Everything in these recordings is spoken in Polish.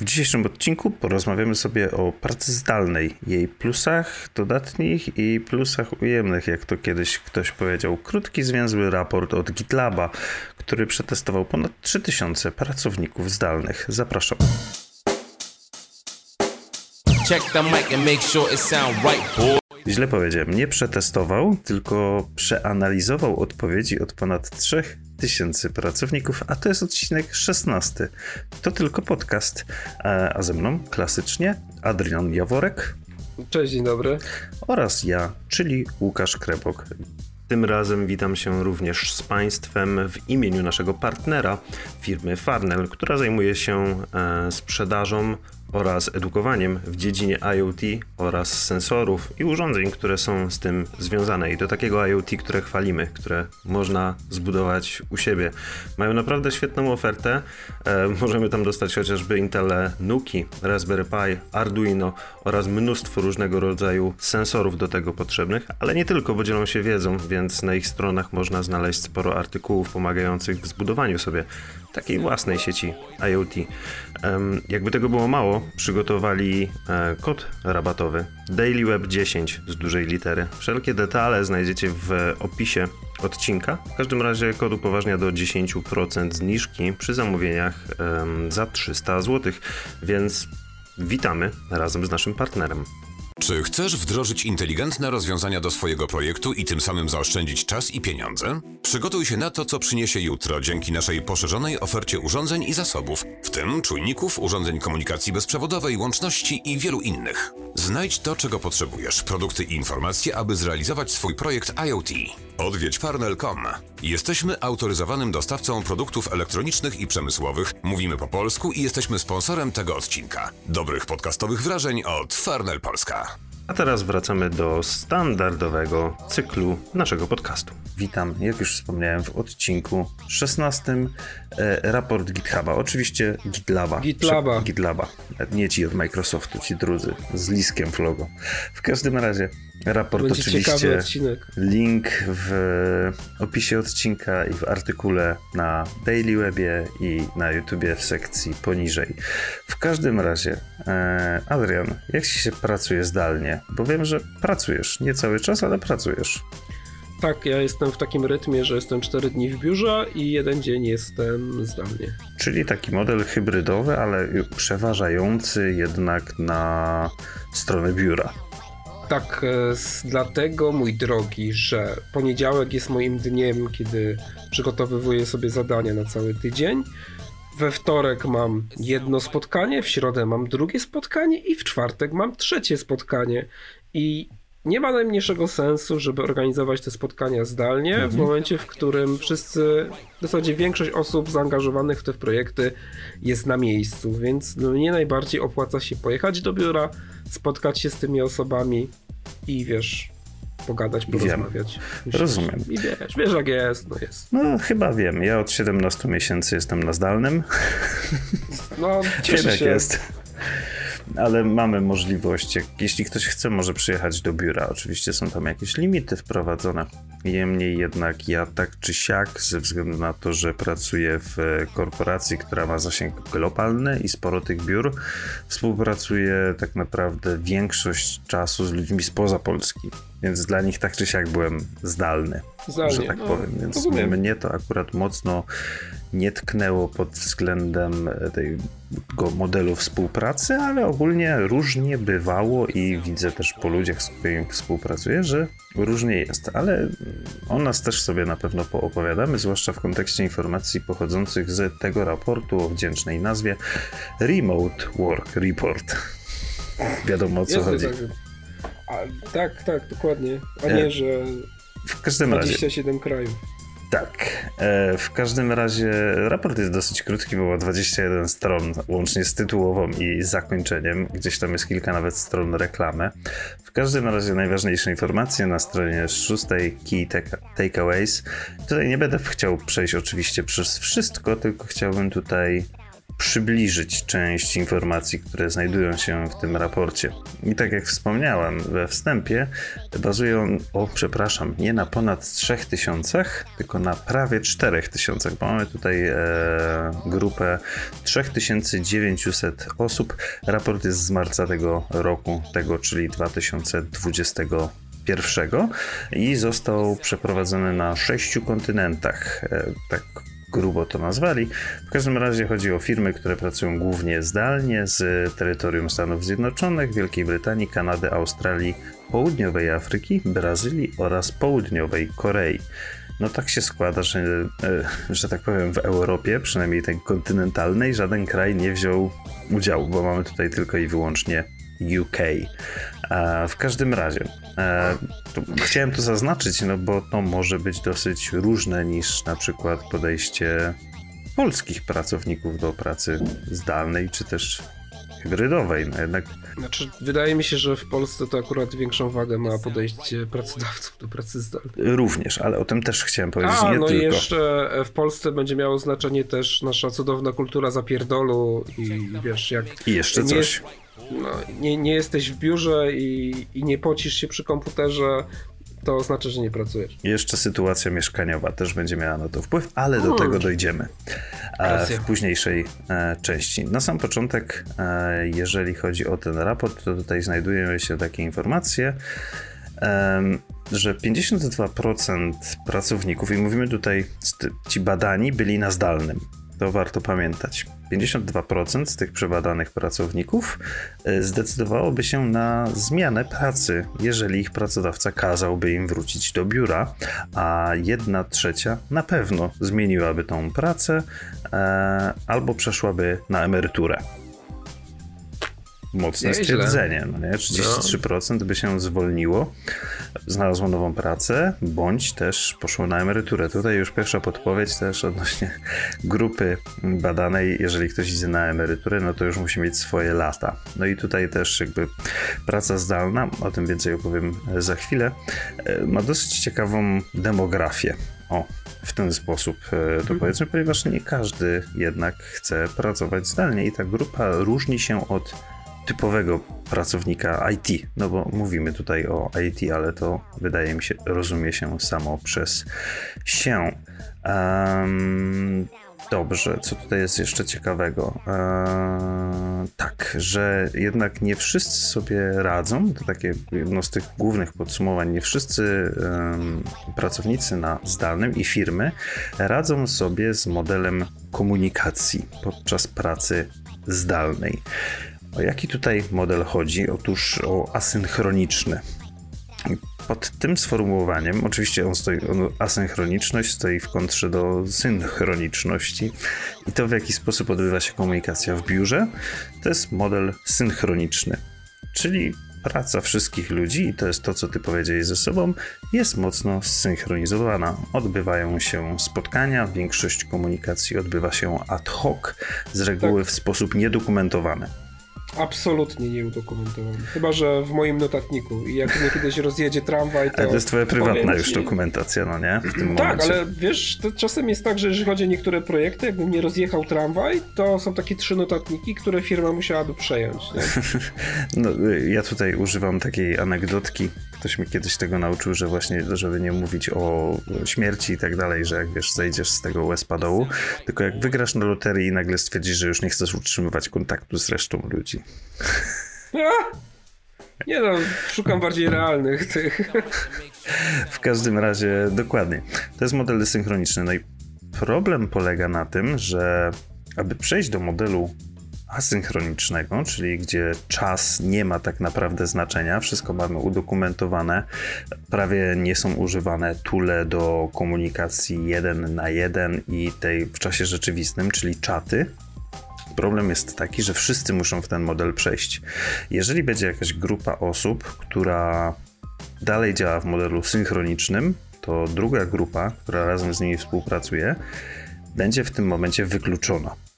W dzisiejszym odcinku porozmawiamy sobie o pracy zdalnej, jej plusach dodatnich i plusach ujemnych, jak to kiedyś ktoś powiedział. Krótki, zwięzły raport od GitLaba, który przetestował ponad 3000 pracowników zdalnych. Zapraszam. Check the mic and make sure it sound right, boy. Źle powiedziałem, nie przetestował, tylko przeanalizował odpowiedzi od ponad 3000 pracowników, a to jest odcinek 16. To tylko podcast. A ze mną klasycznie Adrian Jaworek. Cześć, dzień dobry. Oraz ja, czyli Łukasz Krebok. Tym razem witam się również z Państwem w imieniu naszego partnera, firmy Farnell, która zajmuje się e, sprzedażą oraz edukowaniem w dziedzinie IoT oraz sensorów i urządzeń, które są z tym związane i do takiego IoT, które chwalimy, które można zbudować u siebie. Mają naprawdę świetną ofertę. E, możemy tam dostać chociażby Intel Nuki, Raspberry Pi, Arduino oraz mnóstwo różnego rodzaju sensorów do tego potrzebnych, ale nie tylko, bo dzielą się wiedzą, więc na ich stronach można znaleźć sporo artykułów pomagających w zbudowaniu sobie takiej własnej sieci IoT. Jakby tego było mało, przygotowali e, kod rabatowy DailyWeb 10 z dużej litery. Wszelkie detale znajdziecie w opisie odcinka. W każdym razie kod upoważnia do 10% zniżki przy zamówieniach za 300 zł, więc witamy razem z naszym partnerem. Czy chcesz wdrożyć inteligentne rozwiązania do swojego projektu i tym samym zaoszczędzić czas i pieniądze? Przygotuj się na to, co przyniesie jutro dzięki naszej poszerzonej ofercie urządzeń i zasobów, w tym czujników, urządzeń komunikacji bezprzewodowej, łączności i wielu innych. Znajdź to, czego potrzebujesz, produkty i informacje, aby zrealizować swój projekt IoT. Odwiedź farnel.com. Jesteśmy autoryzowanym dostawcą produktów elektronicznych i przemysłowych, mówimy po polsku i jesteśmy sponsorem tego odcinka. Dobrych podcastowych wrażeń od Farnel Polska. A teraz wracamy do standardowego cyklu naszego podcastu. Witam, jak już wspomniałem, w odcinku 16 e, raport GitHuba. Oczywiście GitLaba. GitLaba. GitLaba. Nie ci od Microsoftu, ci drudzy, z liskiem w logo. W każdym razie raport Będzie oczywiście. Link w opisie odcinka i w artykule na Daily Webie i na YouTubie w sekcji poniżej. W każdym razie, e, Adrian, jak ci się pracuje zdalnie? Bo wiem, że pracujesz. Nie cały czas, ale pracujesz. Tak, ja jestem w takim rytmie, że jestem 4 dni w biurze i jeden dzień jestem zdalnie. Czyli taki model hybrydowy, ale przeważający jednak na stronę biura. Tak, e, dlatego mój drogi, że poniedziałek jest moim dniem, kiedy przygotowywuję sobie zadania na cały tydzień. We wtorek mam jedno spotkanie, w środę mam drugie spotkanie i w czwartek mam trzecie spotkanie. I nie ma najmniejszego sensu, żeby organizować te spotkania zdalnie mhm. w momencie, w którym wszyscy, w zasadzie większość osób zaangażowanych w te projekty jest na miejscu, więc no, mnie najbardziej opłaca się pojechać do biura, spotkać się z tymi osobami i wiesz, pogadać, porozmawiać. Wiem. Rozumiem. I wiesz, wiesz jak jest, no jest. No chyba wiem, ja od 17 miesięcy jestem na zdalnym. No, cieszę się. jest ale mamy możliwość, jak, jeśli ktoś chce, może przyjechać do biura. Oczywiście są tam jakieś limity wprowadzone. Niemniej jednak ja tak czy siak, ze względu na to, że pracuję w korporacji, która ma zasięg globalny i sporo tych biur, współpracuję tak naprawdę większość czasu z ludźmi spoza Polski. Więc dla nich tak czy siak byłem zdalny, zdalnie, że tak no, powiem. Więc rozumiem. mnie to akurat mocno nie tknęło pod względem tego modelu współpracy, ale ogólnie różnie bywało i widzę też po ludziach, z którymi współpracuję, że różnie jest, ale o nas też sobie na pewno poopowiadamy, zwłaszcza w kontekście informacji pochodzących z tego raportu o wdzięcznej nazwie Remote Work Report. Wiadomo o co chodzi. Tak, a, tak, tak, dokładnie. A nie, nie że w każdym 27 razie. krajów. Tak. E, w każdym razie raport jest dosyć krótki, bo ma 21 stron, łącznie z tytułową i zakończeniem. Gdzieś tam jest kilka nawet stron reklamy. W każdym razie najważniejsze informacje na stronie szóstej Key Takeaways. Tutaj nie będę chciał przejść oczywiście przez wszystko, tylko chciałbym tutaj przybliżyć część informacji, które znajdują się w tym raporcie. I tak jak wspomniałem we wstępie, bazuje on, o przepraszam, nie na ponad 3000, tylko na prawie 4000, bo mamy tutaj e, grupę 3900 osób. Raport jest z marca tego roku, tego czyli 2020 pierwszego i został przeprowadzony na sześciu kontynentach. E, tak grubo to nazwali. W każdym razie chodzi o firmy, które pracują głównie zdalnie z terytorium Stanów Zjednoczonych, Wielkiej Brytanii, Kanady, Australii, Południowej Afryki, Brazylii oraz Południowej Korei. No tak się składa, że, e, że tak powiem, w Europie, przynajmniej tej kontynentalnej, żaden kraj nie wziął udziału, bo mamy tutaj tylko i wyłącznie UK. W każdym razie, chciałem to zaznaczyć, no bo to może być dosyć różne niż na przykład podejście polskich pracowników do pracy zdalnej, czy też hybrydowej. No jednak... Znaczy, wydaje mi się, że w Polsce to akurat większą wagę ma podejście pracodawców do pracy zdalnej. Również, ale o tym też chciałem powiedzieć. A, nie no tylko. i jeszcze w Polsce będzie miało znaczenie też nasza cudowna kultura zapierdolu i wiesz, jak... I jeszcze coś. Jest, no, nie, nie jesteś w biurze i, i nie pocisz się przy komputerze, to oznacza, że nie pracujesz. Jeszcze sytuacja mieszkaniowa też będzie miała na to wpływ, ale do tego dojdziemy e, w późniejszej e, części. Na sam początek, e, jeżeli chodzi o ten raport, to tutaj znajdują się takie informacje, że 52% pracowników, i mówimy tutaj, ci badani byli na zdalnym. To warto pamiętać. 52% z tych przebadanych pracowników e, zdecydowałoby się na zmianę pracy, jeżeli ich pracodawca kazałby im wrócić do biura, a jedna trzecia na pewno zmieniłaby tą pracę e, albo przeszłaby na emeryturę. Mocne stwierdzenie, no nie? 33% by się zwolniło, znalazło nową pracę, bądź też poszło na emeryturę. Tutaj już pierwsza podpowiedź też odnośnie grupy badanej. Jeżeli ktoś idzie na emeryturę, no to już musi mieć swoje lata. No i tutaj też jakby praca zdalna, o tym więcej opowiem za chwilę, e, ma dosyć ciekawą demografię. O, w ten sposób e, to powiedzmy, ponieważ nie każdy jednak chce pracować zdalnie i ta grupa różni się od typowego pracownika IT, no bo mówimy tutaj o IT, ale to wydaje mi się, rozumie się samo przez się. Em, dobrze, co tutaj jest jeszcze ciekawego? Em, tak, że jednak nie wszyscy sobie radzą, to takie jedno z tych głównych podsumowań, nie wszyscy pracownicy na zdalnym i firmy radzą sobie z modelem komunikacji podczas pracy zdalnej. O jaki tutaj model chodzi? Otóż o asynchroniczny. Pod tym sformułowaniem, oczywiście on stoi, on, asynchroniczność stoi w kontrze do synchroniczności i to w jaki sposób odbywa się komunikacja w biurze, to jest model synchroniczny, czyli praca wszystkich ludzi, i to jest to, co ty powiedziałeś ze sobą, jest mocno zsynchronizowana. Odbywają się spotkania, większość komunikacji odbywa się ad hoc, z reguły w sposób niedokumentowany. Absolutnie nieudokumentowany. Chyba, że w moim notatniku. I jak mnie kiedyś rozjedzie tramwaj, to. Ale to jest twoja prywatna już dokumentacja, no nie? Tak, ale wiesz, to czasem jest tak, że jeżeli chodzi o niektóre projekty, jakby mnie rozjechał tramwaj, to są takie trzy notatniki, które firma musiałaby przejąć. Nie? No, y, ja tutaj używam takiej anegdotki. Ktoś mi kiedyś tego nauczył, że właśnie, żeby nie mówić o śmierci i tak dalej, że jak wiesz, zejdziesz z tego łezpa dołu, tylko jak wygrasz na loterii i nagle stwierdzisz, że już nie chcesz utrzymywać kontaktu z resztą ludzi. Nie no, szukam bardziej realnych tych. W każdym razie, dokładnie. To jest model synchroniczny. No i problem polega na tym, że aby przejść do modelu asynchronicznego, czyli gdzie czas nie ma tak naprawdę znaczenia, wszystko mamy udokumentowane, prawie nie są używane tule do komunikacji jeden na jeden i tej w czasie rzeczywistym, czyli czaty. Problem jest taki, że wszyscy muszą w ten model przejść. Jeżeli będzie jakaś grupa osób, która dalej działa w modelu synchronicznym, to druga grupa, która razem z nimi współpracuje, będzie w tym momencie wykluczona.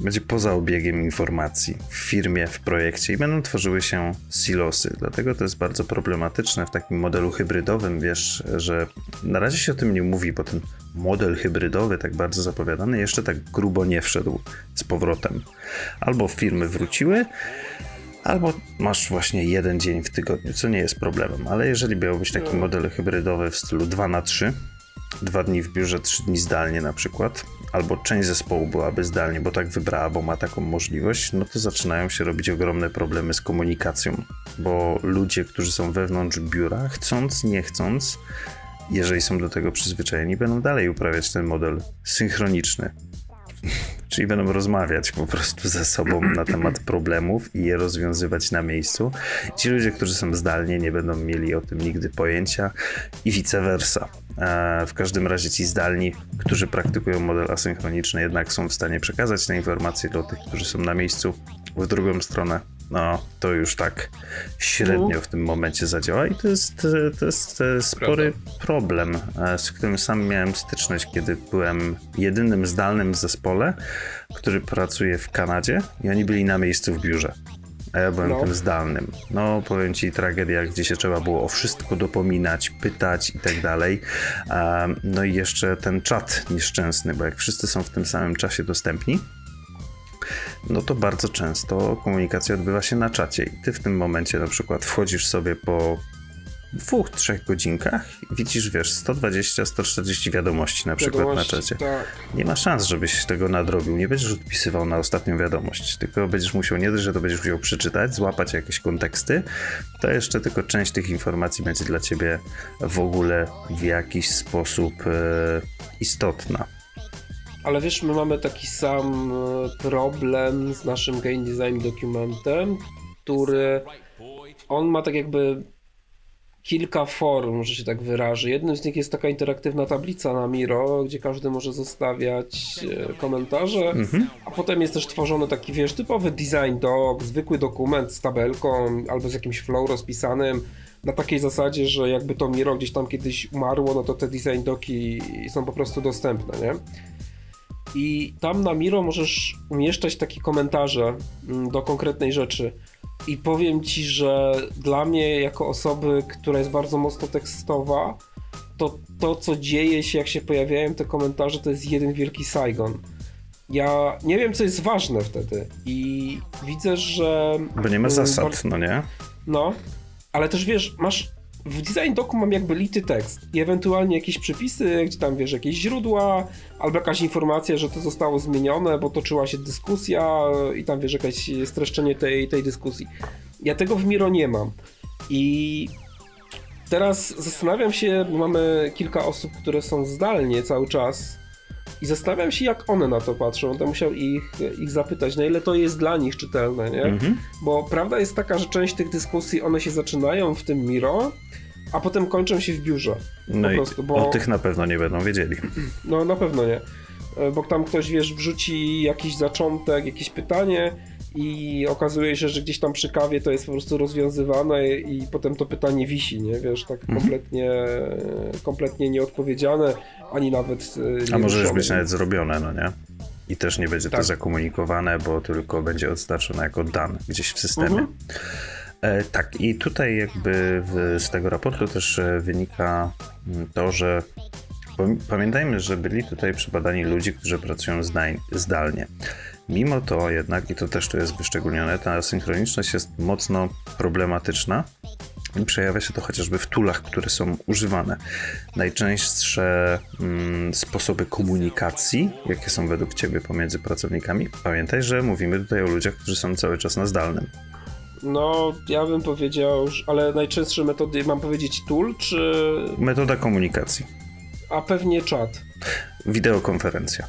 Będzie poza obiegiem informacji w firmie, w projekcie i będą tworzyły się silosy. Dlatego to jest bardzo problematyczne w takim modelu hybrydowym, wiesz, że na razie się o tym nie mówi, bo ten model hybrydowy, tak bardzo zapowiadany, jeszcze tak grubo nie wszedł z powrotem. Albo firmy wróciły, albo masz właśnie jeden dzień w tygodniu, co nie jest problemem, ale jeżeli miał taki model hybrydowy w stylu 2 na 3 dwa dni w biurze, trzy dni zdalnie na przykład, albo część zespołu byłaby zdalnie, bo tak wybrała, bo ma taką możliwość, no to zaczynają się robić ogromne problemy z komunikacją, bo ludzie, którzy są wewnątrz biura, chcąc, nie chcąc, jeżeli są do tego przyzwyczajeni, będą dalej uprawiać ten model synchroniczny. Czyli będą rozmawiać po prostu ze sobą na temat problemów i je rozwiązywać na miejscu. Ci ludzie, którzy są zdalnie, nie będą mieli o tym nigdy pojęcia i vice versa. E, w każdym razie ci zdalni, którzy praktykują model asynchroniczny, jednak są w stanie przekazać te informacje do tych, którzy są na miejscu w drugą stronę no to już tak średnio w tym momencie zadziała i to jest, to jest spory problem, e, z którym sam miałem styczność, kiedy byłem jedynym zdalnym w zespole, który pracuje w Kanadzie i oni byli na miejscu w biurze. A ja byłem no. tym zdalnym. No, powiem ci, tragedia, gdzie się trzeba było o wszystko dopominać, pytać i tak dalej. No i jeszcze ten czat nieszczęsny, bo jak wszyscy są w tym samym czasie dostępni, no to bardzo często komunikacja odbywa się na czacie i ty w tym momencie na przykład wchodzisz sobie po dwóch, trzech godzinkach widzisz, wiesz, 120-140 wiadomości na przykład wiadomości, na czacie. Tak. Nie ma szans, żebyś tego nadrobił. Nie będziesz odpisywał na ostatnią wiadomość, tylko będziesz musiał, nie dość, że to będziesz musiał przeczytać, złapać jakieś konteksty, to jeszcze tylko część tych informacji będzie dla ciebie w ogóle w jakiś sposób e, istotna. Ale wiesz, my mamy taki sam e, problem z naszym game design dokumentem, który on ma tak jakby kilka form, że się tak wyrażę. Jednym z nich jest taka interaktywna tablica na Miro, gdzie każdy może zostawiać e, komentarze, mhm. a potem jest też tworzony taki, wiesz, typowy design doc, zwykły dokument z tabelką albo z jakimś flow rozpisanym, na takiej zasadzie, że jakby to Miro gdzieś tam kiedyś umarło, no to te design doki są po prostu dostępne, nie? I tam na Miro możesz umieszczać takie komentarze mm, do konkretnej rzeczy. I powiem ci, że dla mnie, jako osoby, która jest bardzo mocno tekstowa, to to, co dzieje się, jak się pojawiają te komentarze, to jest jeden wielki Saigon. Ja nie wiem, co jest ważne wtedy. I widzę, że. Bo nie ma mm, zasad, no nie? No, ale też wiesz, masz w design doku mam jakby lity tekst i ewentualnie jakieś przypisy, gdzie tam wiesz, jakieś źródła, albo jakaś informacja, że to zostało zmienione, bo toczyła się dyskusja i tam wiesz, jakieś streszczenie tej, tej dyskusji. Ja tego w Miro nie mam. I teraz zastanawiam się, bo mamy kilka osób, które są zdalnie cały czas i zastanawiam się, jak one na to patrzą. Będę musiał ich, ich zapytać, na ile to jest dla nich czytelne, nie? Mhm. Bo prawda jest taka, że część tych dyskusji, one się zaczynają w tym Miro, a potem kończą się w biurze. No po prostu, bo... o tych na pewno nie będą wiedzieli. No na pewno nie. E, bo tam ktoś, wiesz, wrzuci jakiś zaczątek, jakieś pytanie i okazuje się, że gdzieś tam przy kawie to jest po prostu rozwiązywane i potem to pytanie wisi, nie? Wiesz, tak mhm. kompletnie, kompletnie nieodpowiedziane, ani nawet e, nie A może już być nawet zrobione, no nie? I też nie będzie tak. to zakomunikowane, bo tylko będzie odznaczone jako dan gdzieś w systemie. Mhm. E, tak, i tutaj jakby w, z tego raportu też e, wynika mm, to, że pamiętajmy, że byli tutaj przebadani ludzie, którzy pracują zdalnie. Mimo to jednak, i to też tu jest wyszczególnione, ta asynchroniczność jest mocno problematyczna i przejawia się to chociażby w tulach, które są używane. Najczęstsze mm, sposoby komunikacji, jakie są według Ciebie pomiędzy pracownikami, pamiętaj, że mówimy tutaj o ludziach, którzy są cały czas na zdalnym. No, ja bym powiedział, ale najczęstsze metody, mam powiedzieć tool, czy... Metoda komunikacji. A pewnie czat. Wideokonferencja.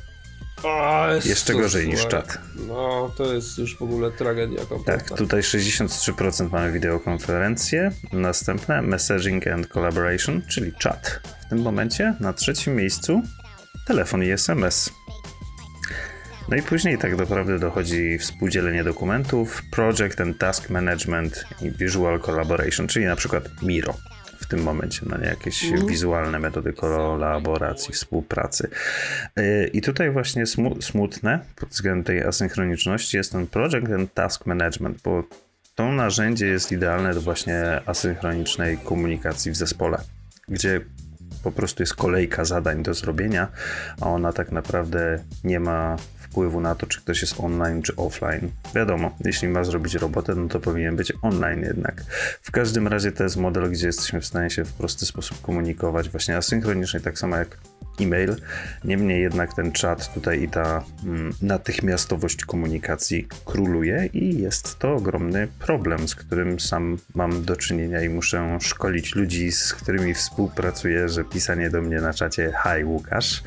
O, Jeszcze gorzej niż czat. No, to jest już w ogóle tragedia kompletna. Tak, tutaj 63% mamy wideokonferencję. Następne messaging and collaboration, czyli czat. W tym momencie na trzecim miejscu telefon i SMS. No i później tak naprawdę dochodzi współdzielenie dokumentów, project and task management i visual collaboration, czyli na przykład Miro tym momencie, no nie jakieś mm. wizualne metody kolaboracji, współpracy. Y, I tutaj właśnie smutne pod względem tej asynchroniczności jest ten project and task management, bo to narzędzie jest idealne do właśnie asynchronicznej komunikacji w zespole, gdzie po prostu jest kolejka zadań do zrobienia, a ona tak naprawdę nie ma wpływu na to, czy ktoś jest online czy offline. Wiadomo, jeśli ma zrobić robotę, no to powinien być online jednak. W każdym razie to jest model, gdzie jesteśmy w stanie się w prosty sposób komunikować, właśnie asynchronicznie, tak samo jak e-mail. Niemniej jednak ten czat tutaj i ta mm, natychmiastowość komunikacji króluje i jest to ogromny problem, z którym sam mam do czynienia i muszę szkolić ludzi, z którymi współpracuję, że pisanie do mnie na czacie Hi Łukasz,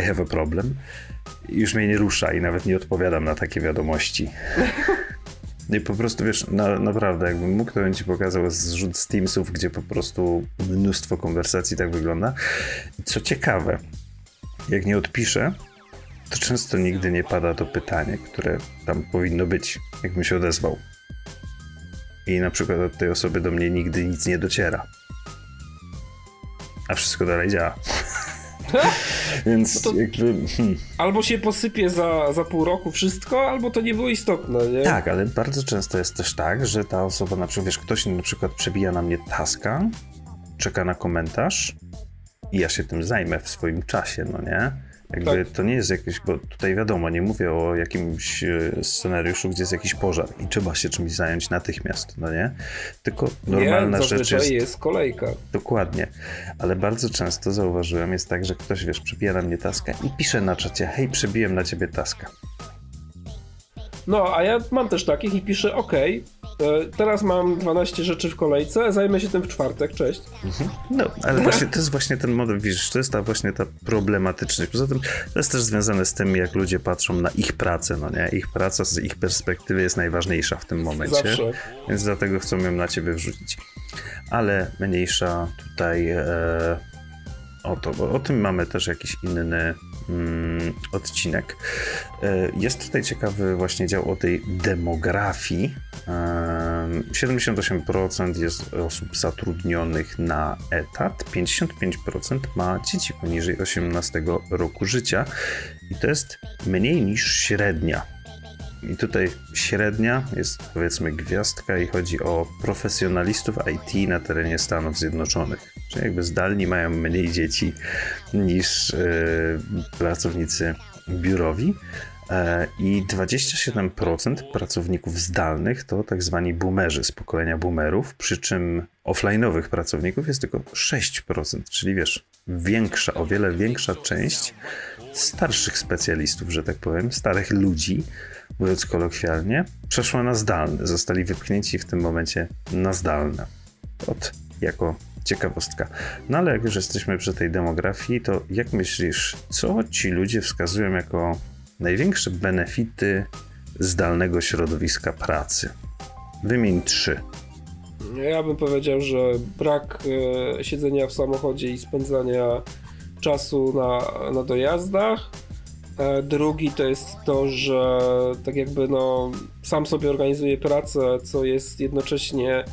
I have a problem już mnie nie rusza i nawet nie odpowiadam na takie wiadomości. I po prostu wiesz, na, naprawdę, jakbym mógł, to bym ci pokazał zrzut z Teamsów, gdzie po prostu mnóstwo konwersacji tak wygląda. Co ciekawe, jak nie odpiszę, to często nigdy nie pada to pytanie, które tam powinno być, jakbym się odezwał. I na przykład od tej osoby do mnie nigdy nic nie dociera. A wszystko dalej działa. Więc no jakby... Hmm. Albo się posypie za, za pół roku wszystko, albo to nie było istotne, nie? Tak, ale bardzo często jest też tak, że ta osoba, na przykład, wiesz, ktoś na przykład przebija na mnie taska, czeka na komentarz i ja się tym zajmę w swoim czasie, no nie? Jakby tak. to nie jest jakieś, bo tutaj wiadomo, nie mówię o jakimś e, scenariuszu, gdzie jest jakiś pożar i trzeba się czymś zająć natychmiast, no nie? Tylko normalna nie, rzecz jest... jest kolejka. Dokładnie, ale bardzo często zauważyłem jest tak, że ktoś, wiesz, przebija na mnie taskę i pisze na czacie, hej, przebiłem na ciebie taskę. No, a ja mam też takich i piszę, ok, E, teraz mam 12 rzeczy w kolejce, zajmę się tym w czwartek, cześć. Mhm. No, ale właśnie to jest właśnie ten model, widzisz, to jest ta właśnie ta problematyczność. Poza tym to jest też związane z tym, jak ludzie patrzą na ich pracę, no nie? Ich praca z ich perspektywy jest najważniejsza w tym momencie. Zawsze. Więc dlatego chcą ją na ciebie wrzucić. Ale mniejsza tutaj e, o to, bo o tym mamy też jakiś inny mm, odcinek. E, jest tutaj ciekawy właśnie dział o tej demografii. 78% jest osób zatrudnionych na etat, 55% ma dzieci poniżej 18 roku życia i to jest mniej niż średnia. I tutaj średnia jest powiedzmy gwiazdka i chodzi o profesjonalistów IT na terenie Stanów Zjednoczonych. Czyli jakby zdalni mają mniej dzieci niż yy, pracownicy biurowi. E, I 27% pracowników zdalnych to tak zwani boomerzy z pokolenia boomerów, przy czym offline'owych pracowników jest tylko 6%, czyli wiesz, większa, o wiele większa część starszych specjalistów, że tak powiem, starych ludzi, mówiąc kolokwialnie, przeszła na zdalne, zostali wypchnięci w tym momencie na zdalne. Od jako ciekawostka. No ale jak już jesteśmy przy tej demografii, to jak myślisz, co ci ludzie wskazują jako największe benefity zdalnego środowiska pracy? Wymień trzy. Ja bym powiedział, że brak e, siedzenia w samochodzie i spędzania czasu na, na dojazdach. E, drugi to jest to, że tak jakby no, sam sobie organizuję pracę, co jest jednocześnie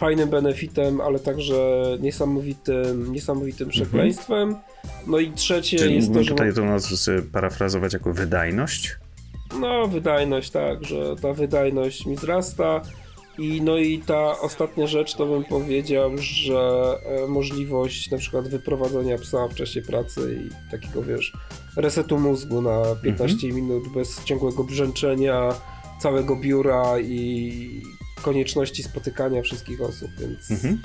fajnym benefitem, ale także niesamowitym, niesamowitym mhm. przekleństwem. No i trzecie Czyli jest to, że... tutaj to nazwę parafrazować jako wydajność? No, wydajność, tak, że ta wydajność mi wzrasta. I no i ta ostatnia rzecz to bym powiedział, że e, możliwość na przykład wyprowadzenia psa w czasie pracy i takiego wiesz, resetu mózgu na 15 mhm. minut bez ciągłego brzęczenia całego biura i konieczności spotykania wszystkich osób, więc... Mhm.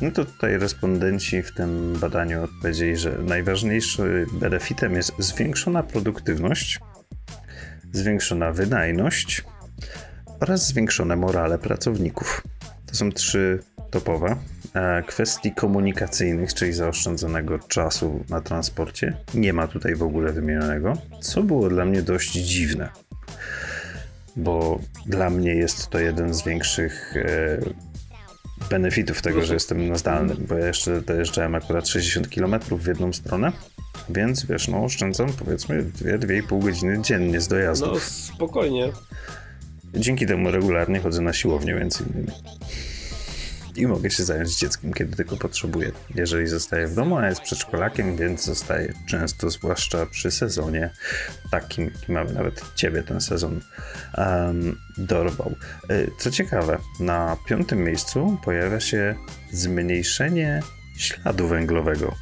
No to tutaj respondenci w tym badaniu odpowiedzieli, że najważniejszym benefitem jest zwiększona produktywność, zwiększona wydajność oraz zwiększone morale pracowników. To są trzy topowe. E, kwestii komunikacyjnych, czyli zaoszczędzonego czasu na transporcie, nie ma tutaj w ogóle wymienionego, co było dla mnie dość dziwne bo dla mnie jest to jeden z większych e, benefitów tego, że jestem na zdalnym, bo ja jeszcze dojeżdżałem akurat 60 km w jedną stronę, więc wiesz, no oszczędzam powiedzmy 2-2,5 godziny dziennie z dojazdów. No spokojnie. Dzięki temu regularnie chodzę na siłownię między innymi. I mogę się zająć dzieckiem, kiedy tylko potrzebuję. Jeżeli zostaję w domu, a jest przedszkolakiem, więc zostaję często, zwłaszcza przy sezonie takim, jaki mamy nawet ciebie ten sezon um, dorwał. E, co ciekawe, na piątym miejscu pojawia się zmniejszenie śladu węglowego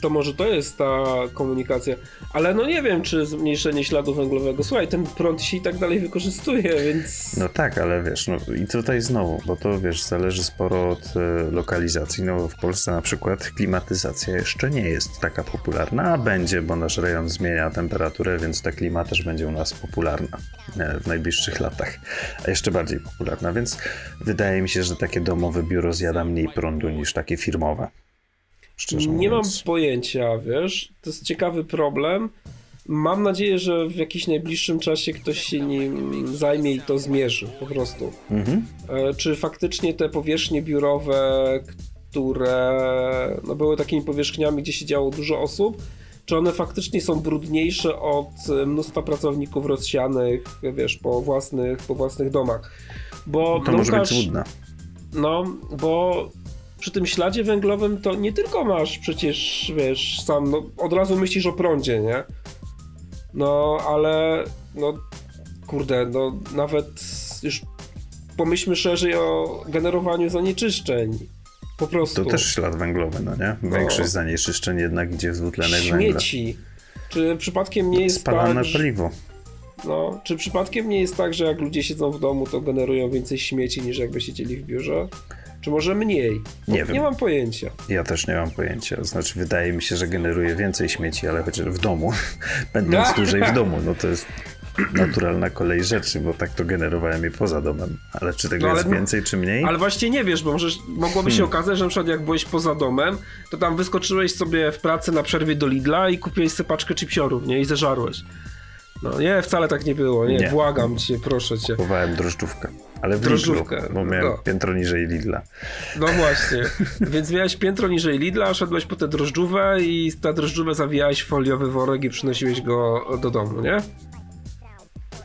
to może to jest ta komunikacja. Ale no nie wiem, czy zmniejszenie śladu węglowego. Słuchaj, ten prąd się i tak dalej wykorzystuje, więc. No tak, ale wiesz, no i tutaj znowu, bo to wiesz, zależy sporo od e, lokalizacji. No w Polsce na przykład klimatyzacja jeszcze nie jest taka popularna, a będzie, bo nasz rejon zmienia temperaturę, więc ta klima też będzie u nas popularna e, w najbliższych latach. A jeszcze bardziej popularna, więc wydaje mi się, że takie domowe biuro zjada mniej prądu niż takie firmowe. Szczerze nie mówiąc. mam pojęcia, wiesz, to jest ciekawy problem. Mam nadzieję, że w jakimś najbliższym czasie ktoś się nim zajmie i to zmierzy po prostu. Mhm. E, czy faktycznie te powierzchnie biurowe, które no, były takimi powierzchniami, gdzie siedziało dużo osób, czy one faktycznie są brudniejsze od mnóstwa pracowników rozsianych, wiesz, po własnych, po własnych domach? Bo to może być trudne. No, bo przy tym śladzie węglowym to nie tylko masz przecież, wiesz, sam, no, od razu myślisz o prądzie, nie? No, ale, no, kurde, no, nawet już pomyślmy szerzej o generowaniu zanieczyszczeń. Po prostu. To też ślad węglowy, no nie? Większość no. zanieczyszczeń jednak idzie w dwutlenek węgla. Śmieci. Czy przypadkiem nie jest Spalane tak, paliwo. No, czy przypadkiem nie jest tak, że jak ludzie siedzą w domu, to generują więcej śmieci niż jakby siedzieli w biurze? Czy może mniej? Nie wiem. Nie mam pojęcia. Ja też nie mam pojęcia. Znaczy, wydaje mi się, że generuje więcej śmieci, ale chociaż w domu, będąc dłużej w domu, no to jest naturalna kolej rzeczy, bo tak to generowałem je poza domem. Ale czy tego no, ale, jest więcej, czy mniej? Ale właśnie nie wiesz, bo może mogłoby się hmm. okazać, że na przykład jak byłeś poza domem, to tam wyskoczyłeś sobie w pracy na przerwie do Lidla i kupiłeś sobie paczkę chipsiorów, nie? I zeżarłeś. No nie, wcale tak nie było, nie, nie. błagam cię, proszę cię. Kupowałem drożdżówkę. Ale w Drożdżówkę. Lidlu, bo miałem no. piętro niżej Lidla. No właśnie. Więc miałeś piętro niżej Lidla, szedłeś po tę drożdżówę i ta drożdżówę zawijałeś w foliowy worek i przynosiłeś go do domu, nie?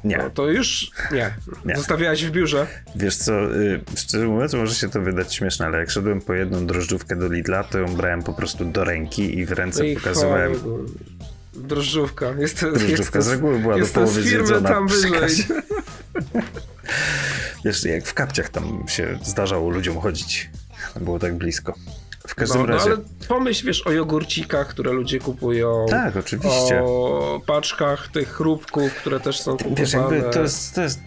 Nie. No, to już nie. nie. Zostawiałeś w biurze. Wiesz co, y, szczerze mówiąc, może się to wydać śmieszne, ale jak szedłem po jedną drożdżówkę do Lidla, to ją brałem po prostu do ręki i w ręce pokazywałem. Drożdżówka. Jest Drożdżówka jest z reguły była do połowy zjedzona. tam wyżej. Wiesz, jak w kapciach tam się zdarzało ludziom chodzić. Było tak blisko. W każdym no, no razie. No, ale pomyśl, wiesz, o jogurcikach, które ludzie kupują. Tak, oczywiście. O paczkach tych chrupków, które też są kupowane. Wiesz, jakby to jest, to jest.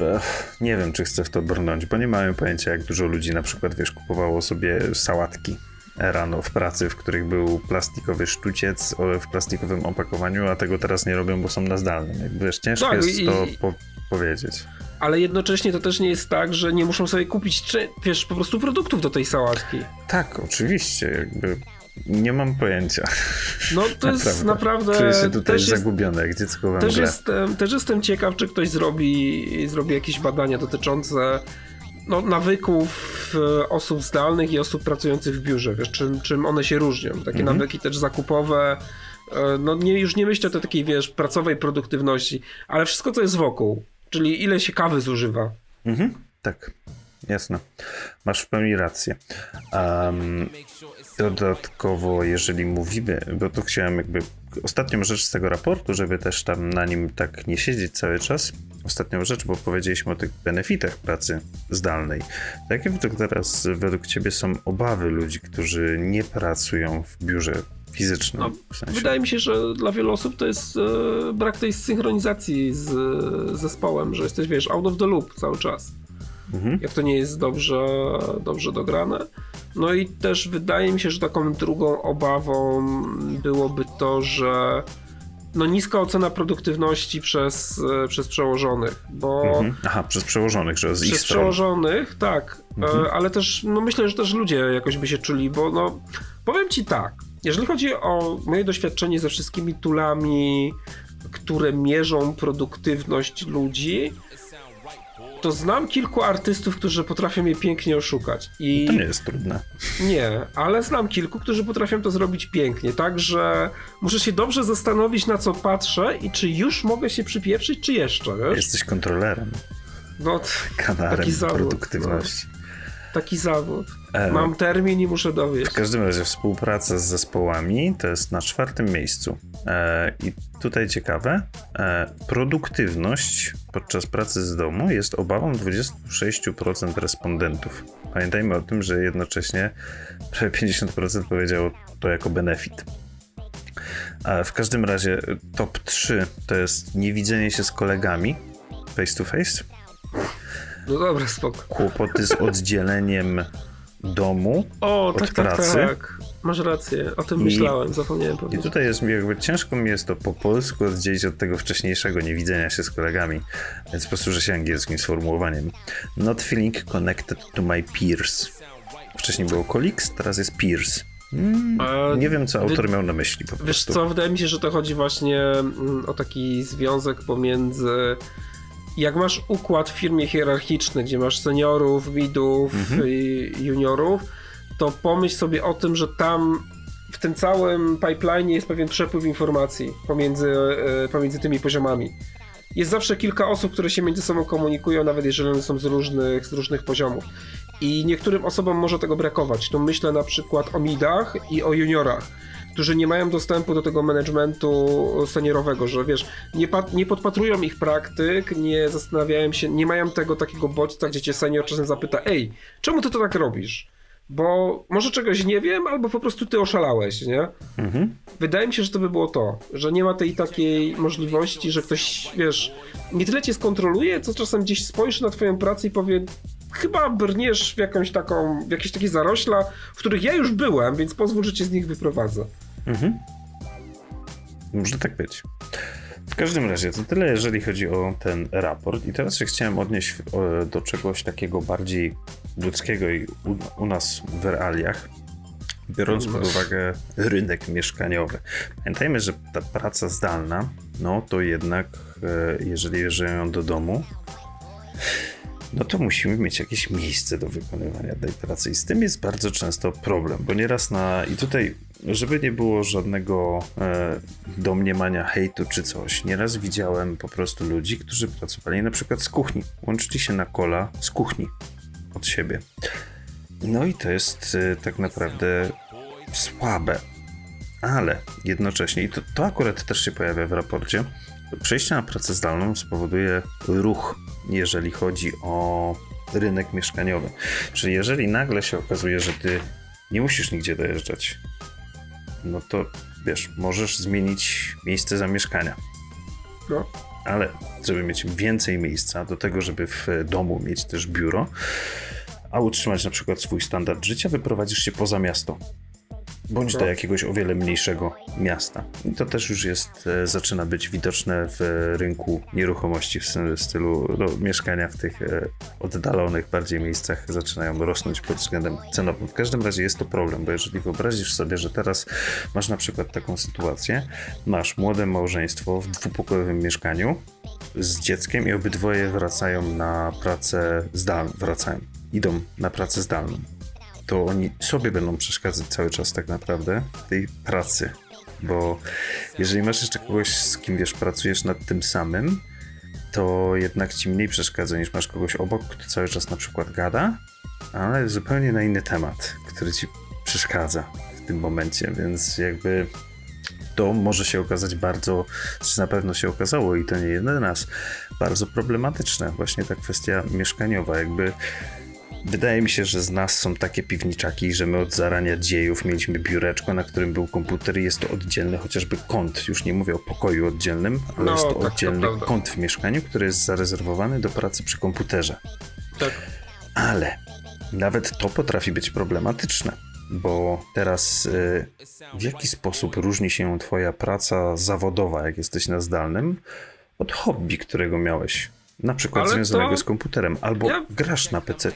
Nie wiem, czy chcę w to brnąć, bo nie mamy pojęcia, jak dużo ludzi na przykład, wiesz, kupowało sobie sałatki rano w pracy, w których był plastikowy sztuciec w plastikowym opakowaniu, a tego teraz nie robią, bo są na zdalnym. Jakby, wiesz, ciężko tak, jest i... to po powiedzieć ale jednocześnie to też nie jest tak, że nie muszą sobie kupić, czy, wiesz, po prostu produktów do tej sałatki. Tak, oczywiście, jakby nie mam pojęcia. No to jest naprawdę... Czuję się tutaj zagubiony, jak dziecko we też jestem, też jestem ciekaw, czy ktoś zrobi, zrobi jakieś badania dotyczące no, nawyków e, osób zdalnych i osób pracujących w biurze, wiesz, czym, czym one się różnią. Takie mhm. nawyki też zakupowe, e, no nie, już nie myślę o takiej, wiesz, pracowej produktywności, ale wszystko, co jest wokół. Czyli ile się kawy zużywa. Mhm, tak, jasne. Masz w pełni rację. Um, dodatkowo, jeżeli mówimy, bo tu chciałem jakby ostatnią rzecz z tego raportu, żeby też tam na nim tak nie siedzieć cały czas. Ostatnią rzecz, bo powiedzieliśmy o tych benefitach pracy zdalnej. Jakie teraz według Ciebie są obawy ludzi, którzy nie pracują w biurze No, w sensie. Wydaje mi się, że dla wielu osób to jest e, brak tej synchronizacji z e, zespołem, że jesteś, wiesz, out of the loop cały czas. Mhm. Jak to nie jest dobrze, dobrze dograne. No i też wydaje mi się, że taką drugą obawą byłoby to, że no niska ocena produktywności przez, e, przez przełożonych, bo... Mhm. Aha, przez przełożonych, że z Przez przełożonych, tak, mhm. ale też, no myślę, że też ludzie jakoś by się czuli, bo no, powiem ci tak, jeżeli chodzi o moje doświadczenie ze wszystkimi tulami, które mierzą produktywność ludzi, to znam kilku artystów, którzy potrafią je pięknie oszukać. I to nie jest trudne. Nie, ale znam kilku, którzy potrafią to zrobić pięknie. Także muszę się dobrze zastanowić, na co patrzę i czy już mogę się przypieprzyć, czy jeszcze. Wiesz? Jesteś kontrolerem. No, kanarem produktywności. No. taki zawód. E, Mam termin i muszę dowieść. W każdym razie współpraca z zespołami to jest na czwartym miejscu. E, I tutaj ciekawe, e, produktywność podczas pracy z domu jest obawą 26% respondentów. Pamiętajmy o tym, że jednocześnie prawie 50% powiedziało to jako benefit. W każdym razie top 3 to jest niewidzenie się z kolegami face to face. No dobra, spoko. Kłopoty z oddzieleniem domu o, od tak, pracy. Tak, tak. Masz rację, o tym I, myślałem, zapomniałem powiedzieć. I tutaj jest jakby ciężko mi jest to po polsku oddzielić od tego wcześniejszego niewidzenia się z kolegami, więc posłużę się angielskim sformułowaniem. Not feeling connected to my peers. Wcześniej było colleagues, teraz jest peers. Mm, nie wiem, co autor wy, miał na myśli. Po wiesz co, wydaje mi się, że to chodzi właśnie mm, o taki związek pomiędzy jak masz układ w firmie hierarchiczny, gdzie masz seniorów, midów mhm. juniorów, to pomyśl sobie o tym, że tam w tym całym pipeline jest pewien przepływ informacji pomiędzy, e, pomiędzy tymi poziomami. Jest zawsze kilka osób, które się między sobą komunikują, nawet jeżeli one są z różnych, z różnych poziomów. I niektórym osobom może tego brakować. Tu myślę na przykład o midach i o juniorach którzy nie mają dostępu do tego managementu seniorowego, że wiesz, nie, nie podpatrują ich praktyk, nie zastanawiają się, nie mają tego takiego bodźca, gdzie cię senior czasem zapyta, ej, czemu ty to tak robisz? Bo może czegoś nie wiem, albo po prostu ty oszalałeś, nie? Mhm. Wydaje mi się, że to by było to, że nie ma tej takiej możliwości, że ktoś, wiesz, nie tyle cię skontroluje, co czasem gdzieś spojrzy na twoją pracę i powie, chyba brniesz w jakąś taką, w jakieś takie zarośla, w których ja już byłem, więc pozwól, że cię z nich wyprowadzę. Mhm. Może tak być. W każdym razie to tyle, jeżeli chodzi o ten raport. I teraz się chciałem odnieść do czegoś takiego bardziej ludzkiego i u, u nas w realiach, biorąc pod uwagę rynek mieszkaniowy. Pamiętajmy, że ta praca zdalna, no to jednak, e, jeżeli jeżdżą do domu, no to musimy mieć jakieś miejsce do wykonywania tej pracy. I z tym jest bardzo często problem, bo nieraz na. I tutaj żeby nie było żadnego e, domniemania hejtu czy coś, nieraz widziałem po prostu ludzi, którzy pracowali na przykład z kuchni. Łączyli się na kola z kuchni od siebie. No i to jest e, tak naprawdę słabe. Ale jednocześnie, i to, to akurat też się pojawia w raporcie, przejście na pracę zdalną spowoduje ruch, jeżeli chodzi o rynek mieszkaniowy. Czyli jeżeli nagle się okazuje, że ty nie musisz nigdzie dojeżdżać, no to wiesz, możesz zmienić miejsce zamieszkania. No. Ale żeby mieć więcej miejsca do tego, żeby w domu mieć też biuro, a utrzymać na przykład swój standard życia, wyprowadzisz się poza miasto bądź do jakiegoś o wiele mniejszego miasta. I to też już jest, e, zaczyna być widoczne w rynku nieruchomości w stylu no, mieszkania w tych e, oddalonych bardziej miejscach zaczynają rosnąć pod względem cenowym. W każdym razie jest to problem, bo jeżeli wyobrazisz sobie, że teraz masz na przykład taką sytuację, masz młode małżeństwo w dwupokojowym mieszkaniu z dzieckiem i obydwoje wracają na pracę zdalną, wracają, idą na pracę zdalną to oni sobie będą przeszkadzać cały czas tak naprawdę tej pracy. Bo jeżeli masz jeszcze kogoś, z kim wiesz, pracujesz nad tym samym, to jednak ci mniej przeszkadza niż masz kogoś obok, kto cały czas na przykład gada, ale zupełnie na inny temat, który ci przeszkadza w tym momencie, więc jakby to może się okazać bardzo, czy na pewno się okazało i to nie jeden raz, bardzo problematyczne. Właśnie ta kwestia mieszkaniowa, jakby Wydaje mi się, że z nas są takie piwniczaki, że my od zarania dziejów mieliśmy biureczko, na którym był komputer i jest to oddzielny chociażby kąt. Już nie mówię o pokoju oddzielnym, ale no, jest to tak, oddzielny to kąt w mieszkaniu, który jest zarezerwowany do pracy przy komputerze. Tak. Ale nawet to potrafi być problematyczne, bo teraz y, w jaki sposób różni się Twoja praca zawodowa, jak jesteś na zdalnym, od hobby, którego miałeś na przykład Ale związanego to... z komputerem, albo ja... grasz na PC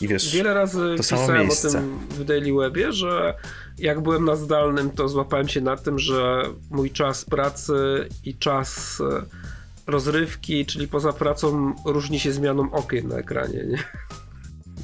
i wiesz, Wiele razy to samo miejsce. o tym w Daily Webie, że jak byłem na zdalnym, to złapałem się na tym, że mój czas pracy i czas e, rozrywki, czyli poza pracą, różni się zmianą okien na ekranie. Nie?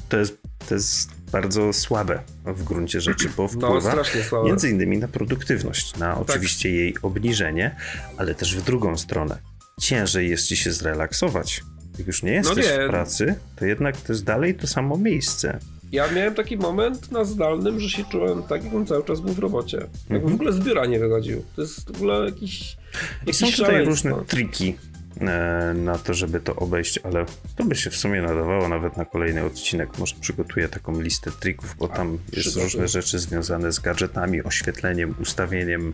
To jest, to jest bardzo słabe w gruncie rzeczy, bo no, wpływa no, między innymi na produktywność, na tak. oczywiście jej obniżenie, ale też w drugą stronę ciężej jest ci się zrelaksować. Jak już nie jesteś no nie. w pracy, to jednak to jest dalej to samo miejsce. ja miałem taki moment na zdalnym, że się czułem tak, jakbym cały czas był w robocie. Jakby mhm. w ogóle z biura nie wychodził. To jest w ogóle jakiś. jakiś są tutaj różne triki na to, żeby to obejść, ale to by się w sumie nadawało nawet na kolejny odcinek. Może przygotuję taką listę trików, bo tam jest różne rzeczy związane z gadżetami, oświetleniem, ustawieniem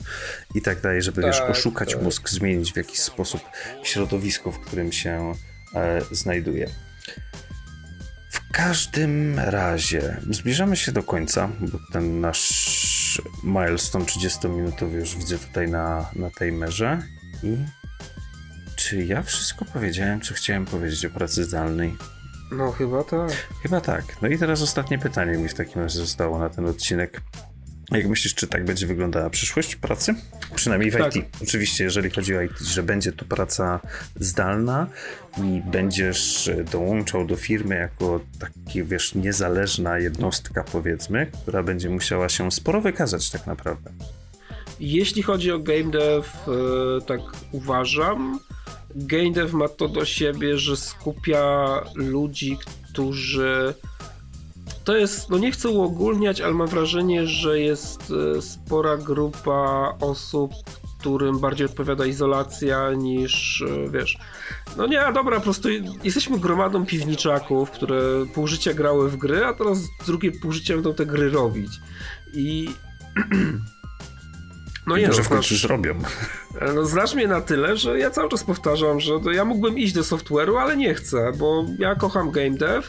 i tak dalej, żeby tak, wiesz, oszukać tak. mózg, zmienić w jakiś sposób środowisko, w którym się e, znajduje każdym razie zbliżamy się do końca, bo ten nasz milestone 30-minutowy już widzę tutaj na, na tej merze. I czy ja wszystko powiedziałem, co chciałem powiedzieć o pracy zdalnej? No chyba tak. Chyba tak. No i teraz ostatnie pytanie mi w takim razie zostało na ten odcinek. Jak myślisz, czy tak będzie wyglądała przyszłość pracy? Przynajmniej w tak. IT. Oczywiście, jeżeli chodzi o IT, że będzie tu praca zdalna i będziesz dołączał do firmy jako taki, wiesz, niezależna jednostka, powiedzmy, która będzie musiała się sporo wykazać tak naprawdę. Jeśli chodzi o game dev, e, tak uważam. Game ma to do siebie, że skupia ludzi, którzy to jest, no nie chcę uogólniać, ale mam wrażenie, że jest e, spora grupa osób, którym bardziej odpowiada izolacja niż, e, wiesz, no nie, dobra, po prostu jesteśmy gromadą piwniczaków, które pół życia grały w gry, a teraz drugie pół życia będą te gry robić. I No nie, że w końcu zrobią. E, no, znasz mnie na tyle, że ja cały czas powtarzam, że ja mógłbym iść do software'u, ale nie chcę, bo ja kocham game dev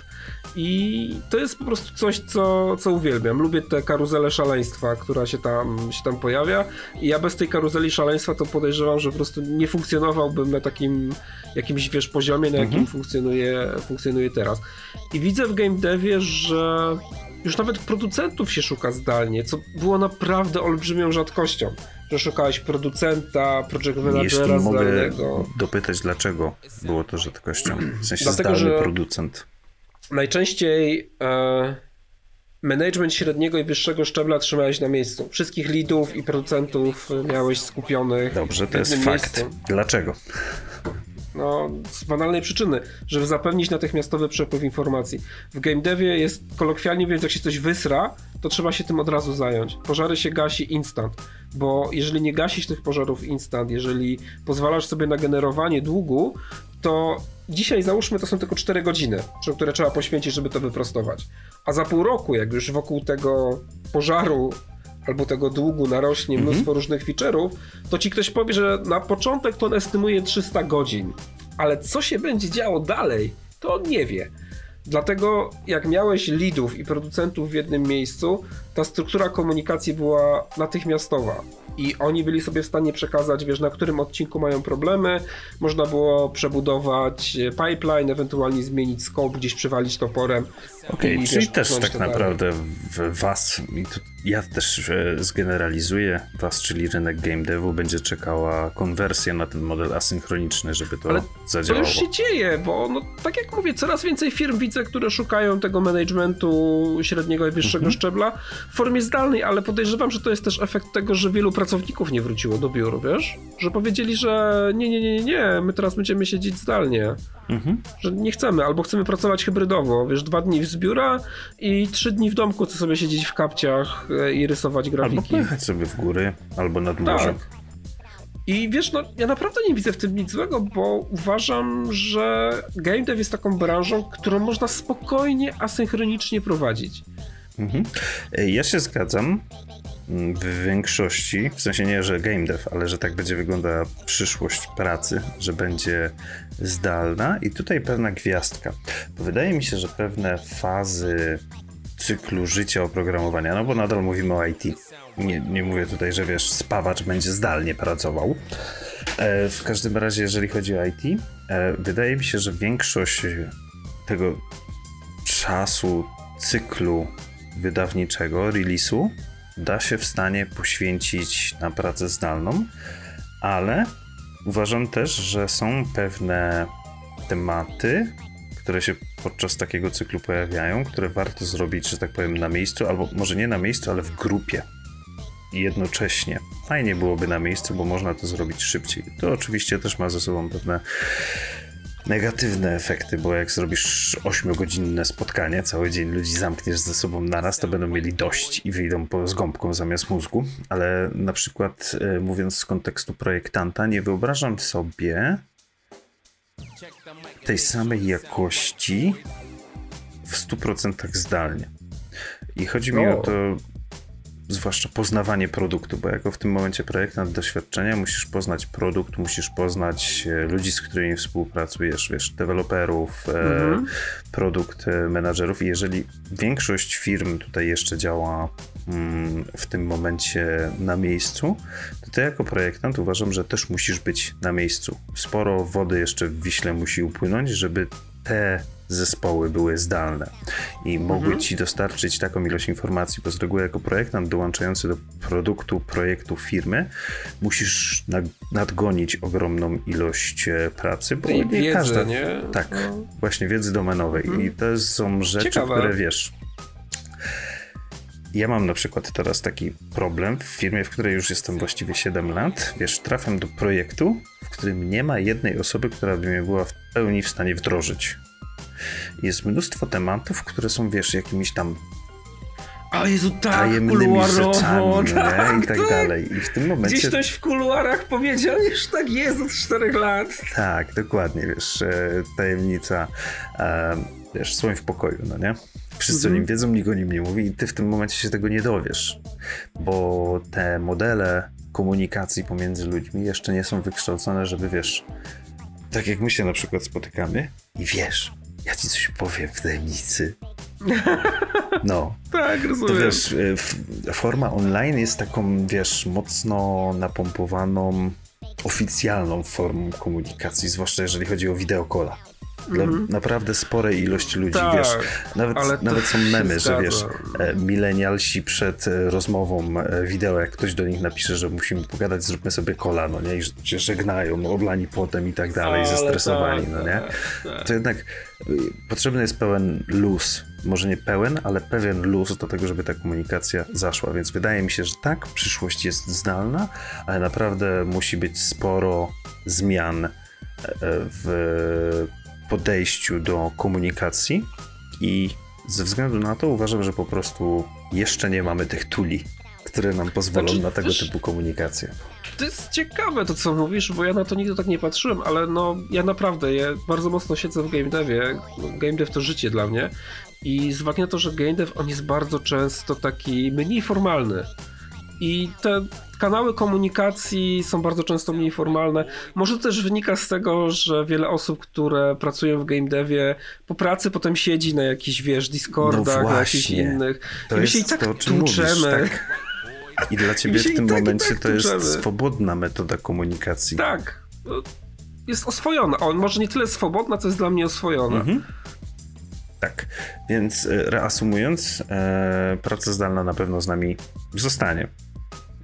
i to jest po prostu coś, co, co uwielbiam. Lubię tę karuzelę szaleństwa, która się tam, się tam pojawia i ja bez tej karuzeli szaleństwa to podejrzewam, że po prostu nie funkcjonowałbym na takim jakimś, wiesz, poziomie, na jakim mhm. funkcjonuje, funkcjonuje teraz. I widzę w game devie, że już nawet producentów się szuka zdalnie, co było naprawdę olbrzymią rzadkością. Że szukałeś producenta, project managera Jeśli zdalnego. Mogę dopytać, dlaczego było to rzadkością? W sensie Dlatego, zdalny producent. Najczęściej e, management średniego i wyższego szczebla trzymałeś na miejscu. Wszystkich leadów i producentów miałeś skupionych. Dobrze, to jest fakt. Miejscu. Dlaczego? No, z banalnej przyczyny, żeby zapewnić natychmiastowy przepływ informacji. W game devie jest kolokwialnie więc jak się coś wysra, to trzeba się tym od razu zająć. Pożary się gasi instant, bo jeżeli nie gasisz tych pożarów instant, jeżeli pozwalasz sobie na generowanie długu, to dzisiaj załóżmy to są tylko 4 godziny, które trzeba poświęcić, żeby to wyprostować. A za pół roku, jak już wokół tego pożaru albo tego długu narośnie mnóstwo mhm. różnych feature'ów, to ci ktoś powie, że na początek to on estymuje 300 godzin, ale co się będzie działo dalej, to on nie wie. Dlatego jak miałeś leadów i producentów w jednym miejscu, ta struktura komunikacji była natychmiastowa i oni byli sobie w stanie przekazać, wiesz, na którym odcinku mają problemy, można było przebudować pipeline, ewentualnie zmienić scope, gdzieś przywalić toporem. Okej, okay, czyli też tak naprawdę w was, i to ja też e, zgeneralizuję was, czyli rynek game devu, będzie czekała konwersja na ten model asynchroniczny, żeby to Ale zadziałało. To już się dzieje, bo no, tak jak mówię, coraz więcej firm widzę, które szukają tego managementu średniego i wyższego mhm. szczebla w formie zdalnej, ale podejrzewam, że to jest też efekt tego, że wielu pracowników nie wróciło do biur, wiesz? Że powiedzieli, że nie, nie, nie, nie, my teraz będziemy siedzieć zdalnie. Mhm. Że nie chcemy, albo chcemy pracować hybrydowo, wiesz, dwa dni z biura i trzy dni w domku, co sobie siedzieć w kapciach e, i rysować grafiki. Albo pojechać sobie w góry, albo nad morze. Tak. I wiesz, no ja naprawdę nie widzę w tym nic złego, bo uważam, że game dev jest taką branżą, którą można spokojnie, asynchronicznie prowadzić. Mhm. Ja się zgadzam w większości, w sensie nie, że game dev, ale że tak będzie wyglądała przyszłość pracy, że będzie zdalna i tutaj pewna gwiazdka. Bo wydaje mi się, że pewne fazy cyklu życia oprogramowania, no bo nadal mówimy o IT. Nie, nie mówię tutaj, że wiesz, spawacz będzie zdalnie pracował. E, w każdym razie, jeżeli chodzi o IT, e, wydaje mi się, że większość tego czasu, cyklu wydawniczego, release'u, da się w stanie poświęcić na pracę zdalną, ale uważam też, że są pewne tematy, które się podczas takiego cyklu pojawiają, które warto zrobić, że tak powiem, na miejscu, albo może nie na miejscu, ale w grupie. I jednocześnie. Fajnie byłoby na miejscu, bo można to zrobić szybciej. To oczywiście też ma ze sobą pewne negatywne efekty, bo jak zrobisz 8-godzinne spotkanie, cały dzień ludzi zamkniesz ze sobą naraz, to będą mieli dość i wyjdą po, z gąbką zamiast mózgu. Ale na przykład, e, mówiąc z kontekstu projektanta, nie wyobrażam sobie tej samej jakości w 100% zdalnie. I chodzi mi o, o to, zwłaszcza poznawanie produktu, bo jako w tym momencie projektant doświadczenia musisz poznać produkt, musisz poznać e, ludzi, z którymi współpracujesz, wiesz, deweloperów, e, mhm. produkt e, menadżerów i jeżeli większość firm tutaj jeszcze działa mm, w tym momencie na miejscu, to ty jako projektant uważam, że też musisz być na miejscu. Sporo wody jeszcze w Wiśle musi upłynąć, żeby te zespoły były zdalne i mogły mhm. ci dostarczyć taką ilość informacji, bo z reguły jako projektant dołączający do produktu, projektu firmy musisz nadgonić ogromną ilość e, pracy, bo nie wiedzy, każda... Nie? Tak, no. właśnie wiedzy domenowej mhm. i to są rzeczy, Ciekawe. które wiesz... Ja mam na przykład teraz taki problem w firmie, w której już jestem właściwie 7 lat. Wiesz, trafiam do projektu, w którym nie ma jednej osoby, która by mnie była w pełni w stanie wdrożyć. Jest mnóstwo tematów, które są, wiesz, jakimiś tam a Jezu, tak, tajemnymi rzeczami tak, i tak, tak, dalej. I w tym momencie... Gdzieś ktoś w kuluarach powiedział, już tak jest od czterech lat. Tak, dokładnie, wiesz, e, tajemnica, e, wiesz, słoń w pokoju, no nie? Wszyscy mhm. o nim wiedzą, nikt o nim nie mówi i ty w tym momencie się tego nie dowiesz, bo te modele komunikacji pomiędzy ludźmi jeszcze nie są wykształcone, żeby, wiesz, tak jak my się na przykład spotykamy i wiesz, ja ci coś powiem w tajemnicy. No. tak, rozumiem. To wiesz, e, forma online jest taką, wiesz, mocno napompowaną, oficjalną formą komunikacji, zwłaszcza jeżeli chodzi o wideokola mm -hmm. naprawdę sporej ilości ludzi, tak, wiesz, nawet, nawet są memy, że wiesz, e, milenialsi przed e, rozmową e, wideo, jak ktoś do nich napisze, że musimy pogadać, zróbmy sobie kolano, nie, i że się żegnają, oblani potem i tak dalej, Ale zestresowani, tak, no nie, tak, tak. to jednak potrzebny jest pełen luz, może nie pełen, ale pewien luz do tego, żeby ta komunikacja zaszła, więc wydaje mi się, że tak, przyszłość jest zdalna, ale naprawdę musi być sporo zmian w podejściu do komunikacji i ze względu na to uważam, że po prostu jeszcze nie mamy tych tuli, które nam pozwolą znaczy, na tego typu komunikację. To jest ciekawe to, co mówisz, bo ja na to nigdy tak nie patrzyłem, ale no ja naprawdę, ja bardzo mocno siedzę w game devie. Game dev to życie dla mnie i z uwagi na to, że game dev on jest bardzo często taki mniej formalny. I te kanały komunikacji są bardzo często mniej formalne. Może to też wynika z tego, że wiele osób, które pracują w game devie, po pracy potem siedzi na jakichś, wiesz, Discordach, no na jakichś innych. To I my się i tak to, tłuczemy. Tak? I dla ciebie w tym tak momencie tak to jest swobodna metoda komunikacji. Tak. Jest oswojona. On może nie tyle swobodna, co jest dla mnie oswojona. Mhm. Tak, więc e, reasumując, e, praca zdalna na pewno z nami zostanie.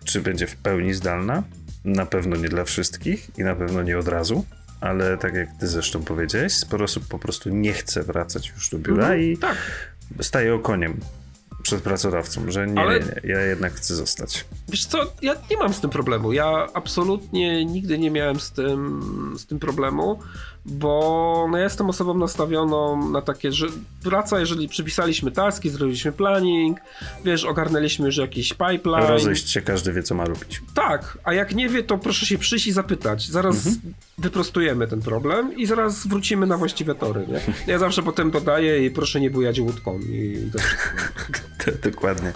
Czy będzie w pełni zdalna? Na pewno nie dla wszystkich i na pewno nie od razu, ale tak jak ty zresztą powiedziałeś, sporo osób po prostu nie chce wracać już do biura mhm, i tak. staje okoniem przed pracodawcą, że nie, ale... nie, nie, ja jednak chcę zostać. Wiesz co, ja nie mam z tym problemu. Ja absolutnie nigdy nie miałem z tym, z tym problemu bo no ja jestem osobą nastawioną na takie, że wraca, jeżeli przypisaliśmy taski, zrobiliśmy planning, wiesz, ogarnęliśmy już jakiś pipeline. Rozejść się, każdy wie, co ma robić. Tak, a jak nie wie, to proszę się przyjść i zapytać. Zaraz mhm. wyprostujemy ten problem i zaraz wrócimy na właściwe tory, nie? Ja zawsze potem dodaję i proszę nie bujać łódką. I to Dokładnie.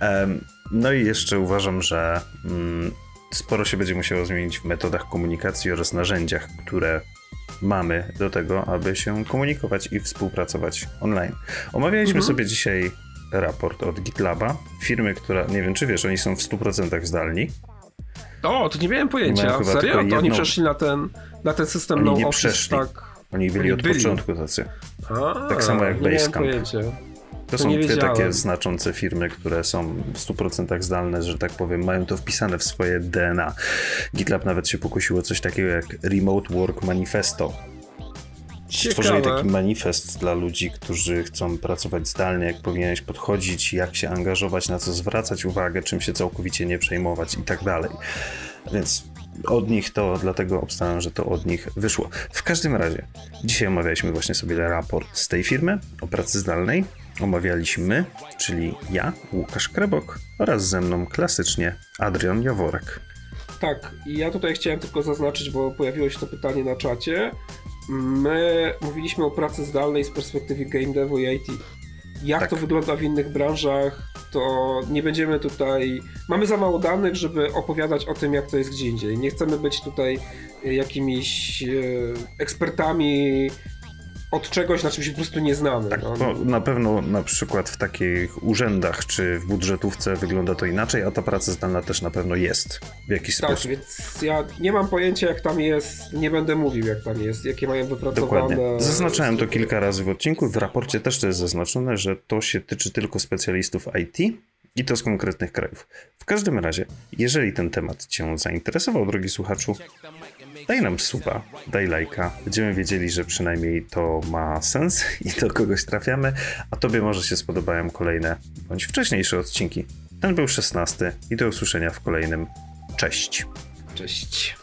Um, no i jeszcze uważam, że mm, sporo się będzie musiało zmienić w metodach komunikacji oraz narzędziach, które mamy do tego, aby się komunikować i współpracować online. Omawialiśmy mhm. sobie dzisiaj raport od GitLaba, firmy, która, nie wiem czy wiesz, oni są w 100% zdalni. O, to nie miałem pojęcia. Serio? To jedną... oni przeszli na ten, na ten system oni no nie office, przeszli. tak? Oni byli oni od byli. początku tacy. A, tak samo jak Basecamp. To, są dwie takie znaczące firmy, które są w 100% zdalne, że tak powiem, mają to wpisane w swoje DNA. GitLab nawet się pokusiło coś takiego jak Remote Work Manifesto. Stworzyli taki manifest dla ludzi, którzy chcą pracować zdalnie, jak powinieneś podchodzić, jak się angażować, na co zwracać uwagę, czym się całkowicie nie przejmować i tak dalej. Więc od nich to, dlatego obstawiam, że to od nich wyszło. W każdym razie, dzisiaj omawialiśmy właśnie sobie raport z tej firmy o pracy zdalnej. Omawialiśmy, czyli ja, Łukasz Krebok oraz ze mną klasycznie Adrian Jaworek. Tak, i ja tutaj chciałem tylko zaznaczyć, bo pojawiło się to pytanie na czacie. My mówiliśmy o pracy zdalnej z perspektywy game devu i IT. Jak Tak. to wygląda w innych branżach, to nie będziemy tutaj. Mamy za mało danych, żeby opowiadać o tym, jak to jest gdzie indziej. Nie chcemy być tutaj e, jakimiś e, ekspertami od czegoś, na czym się po prostu nie znamy. Tak, no. na pewno na przykład w takich urzędach czy w budżetówce wygląda to inaczej, a ta praca zdalna też na pewno jest w jakiś Tak, sposób. więc ja nie mam pojęcia, jak tam jest, nie będę mówił, jak tam jest, jakie mają wypracowane. Dokładnie. Zaznaczałem to kilka razy w odcinku. W raporcie też to jest zaznaczone, że to się tyczy tylko specjalistów IT i to z konkretnych krajów. W każdym razie, jeżeli ten temat Cię zainteresował, drogi słuchaczu, daj nam suba, daj lajka. Będziemy wiedzieli, że przynajmniej to ma sens i do kogoś trafiamy, a Tobie może się spodobają kolejne bądź wcześniejsze odcinki. Ten był 16 i do usłyszenia w kolejnym. Cześć. Cześć.